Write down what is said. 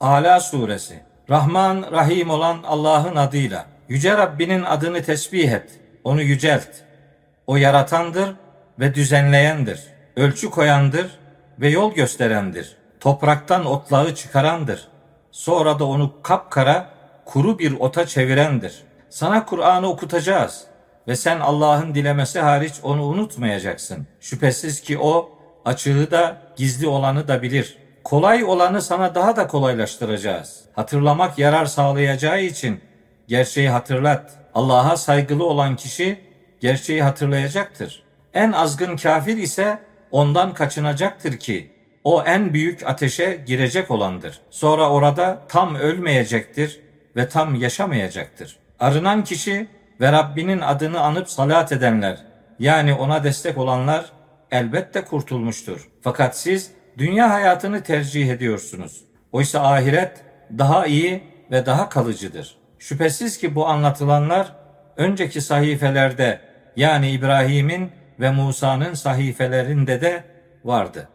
Ala suresi. Rahman, Rahim olan Allah'ın adıyla. Yüce Rabbinin adını tesbih et. Onu yücelt. O yaratandır ve düzenleyendir. Ölçü koyandır ve yol gösterendir. Topraktan otlağı çıkarandır. Sonra da onu kapkara, kuru bir ota çevirendir. Sana Kur'an'ı okutacağız ve sen Allah'ın dilemesi hariç onu unutmayacaksın. Şüphesiz ki o açığı da gizli olanı da bilir. Kolay olanı sana daha da kolaylaştıracağız. Hatırlamak yarar sağlayacağı için gerçeği hatırlat. Allah'a saygılı olan kişi gerçeği hatırlayacaktır. En azgın kafir ise ondan kaçınacaktır ki o en büyük ateşe girecek olandır. Sonra orada tam ölmeyecektir ve tam yaşamayacaktır. Arınan kişi ve Rabbinin adını anıp salat edenler yani ona destek olanlar elbette kurtulmuştur. Fakat siz dünya hayatını tercih ediyorsunuz. Oysa ahiret daha iyi ve daha kalıcıdır. Şüphesiz ki bu anlatılanlar önceki sahifelerde yani İbrahim'in ve Musa'nın sahifelerinde de vardı.